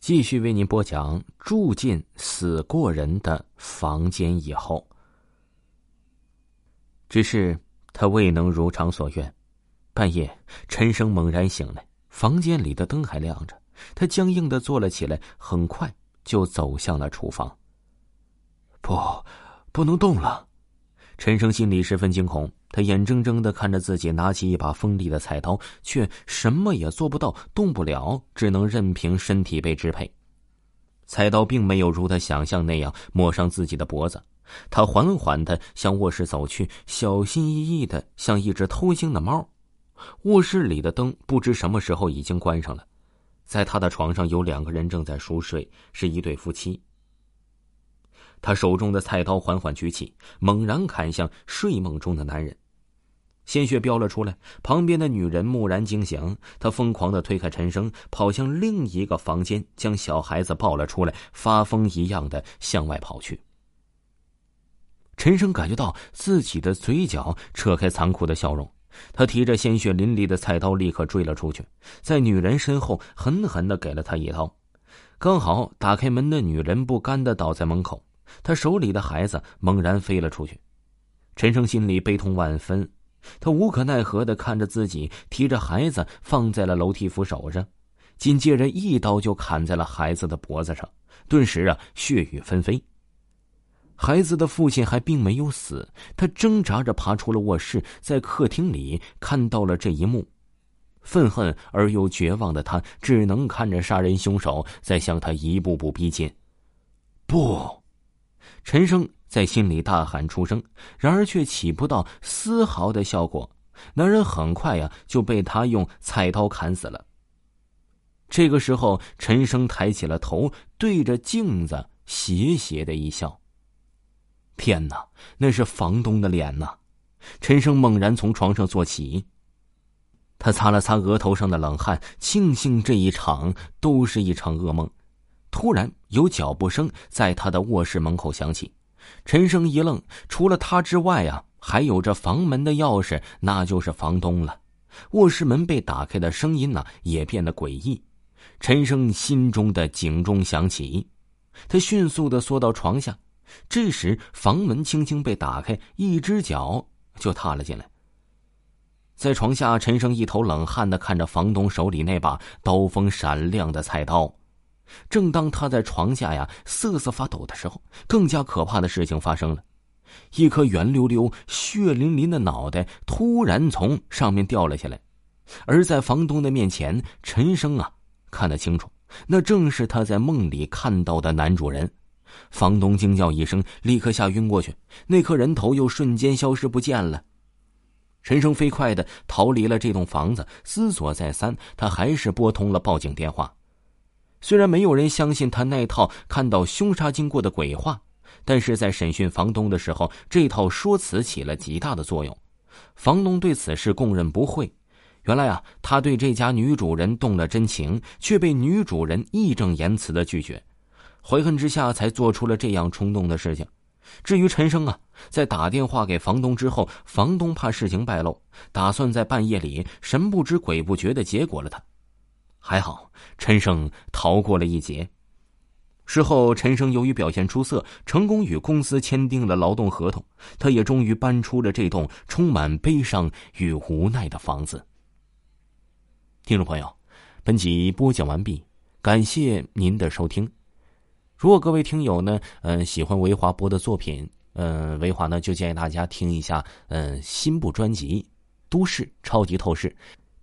继续为您播讲住进死过人的房间以后，只是他未能如偿所愿。半夜，陈生猛然醒来，房间里的灯还亮着，他僵硬的坐了起来，很快就走向了厨房。不，不能动了！陈生心里十分惊恐，他眼睁睁的看着自己拿起一把锋利的菜刀，却什么也做不到，动不了，只能任凭身体被支配。菜刀并没有如他想象那样抹上自己的脖子，他缓缓的向卧室走去，小心翼翼的像一只偷腥的猫。卧室里的灯不知什么时候已经关上了，在他的床上有两个人正在熟睡，是一对夫妻。他手中的菜刀缓缓举起，猛然砍向睡梦中的男人，鲜血飙了出来。旁边的女人蓦然惊醒，她疯狂的推开陈生，跑向另一个房间，将小孩子抱了出来，发疯一样的向外跑去。陈生感觉到自己的嘴角扯开残酷的笑容，他提着鲜血淋漓的菜刀立刻追了出去，在女人身后狠狠的给了她一刀，刚好打开门的女人不甘的倒在门口。他手里的孩子猛然飞了出去，陈生心里悲痛万分，他无可奈何的看着自己提着孩子放在了楼梯扶手上，紧接着一刀就砍在了孩子的脖子上，顿时啊血雨纷飞。孩子的父亲还并没有死，他挣扎着爬出了卧室，在客厅里看到了这一幕，愤恨而又绝望的他只能看着杀人凶手在向他一步步逼近，不。陈生在心里大喊出声，然而却起不到丝毫的效果。男人很快呀就被他用菜刀砍死了。这个时候，陈生抬起了头，对着镜子邪邪的一笑。天哪，那是房东的脸呐！陈生猛然从床上坐起，他擦了擦额头上的冷汗，庆幸这一场都是一场噩梦。突然有脚步声在他的卧室门口响起，陈生一愣，除了他之外啊，还有着房门的钥匙，那就是房东了。卧室门被打开的声音呢，也变得诡异。陈生心中的警钟响起，他迅速的缩到床下。这时房门轻轻被打开，一只脚就踏了进来。在床下，陈生一头冷汗的看着房东手里那把刀锋闪亮的菜刀。正当他在床下呀瑟瑟发抖的时候，更加可怕的事情发生了，一颗圆溜溜、血淋淋的脑袋突然从上面掉了下来，而在房东的面前，陈生啊看得清楚，那正是他在梦里看到的男主人。房东惊叫一声，立刻吓晕过去，那颗人头又瞬间消失不见了。陈生飞快的逃离了这栋房子，思索再三，他还是拨通了报警电话。虽然没有人相信他那套看到凶杀经过的鬼话，但是在审讯房东的时候，这套说辞起了极大的作用。房东对此事供认不讳。原来啊，他对这家女主人动了真情，却被女主人义正言辞的拒绝，怀恨之下才做出了这样冲动的事情。至于陈生啊，在打电话给房东之后，房东怕事情败露，打算在半夜里神不知鬼不觉的结果了他。还好，陈生逃过了一劫。事后，陈生由于表现出色，成功与公司签订了劳动合同，他也终于搬出了这栋充满悲伤与无奈的房子。听众朋友，本集播讲完毕，感谢您的收听。如果各位听友呢，嗯，喜欢维华播的作品，嗯，维华呢就建议大家听一下，嗯，新部专辑《都市超级透视》。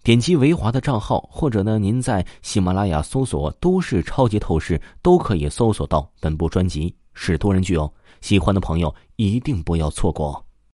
点击维华的账号，或者呢，您在喜马拉雅搜索“都市超级透视”，都可以搜索到本部专辑，是多人剧哦。喜欢的朋友一定不要错过。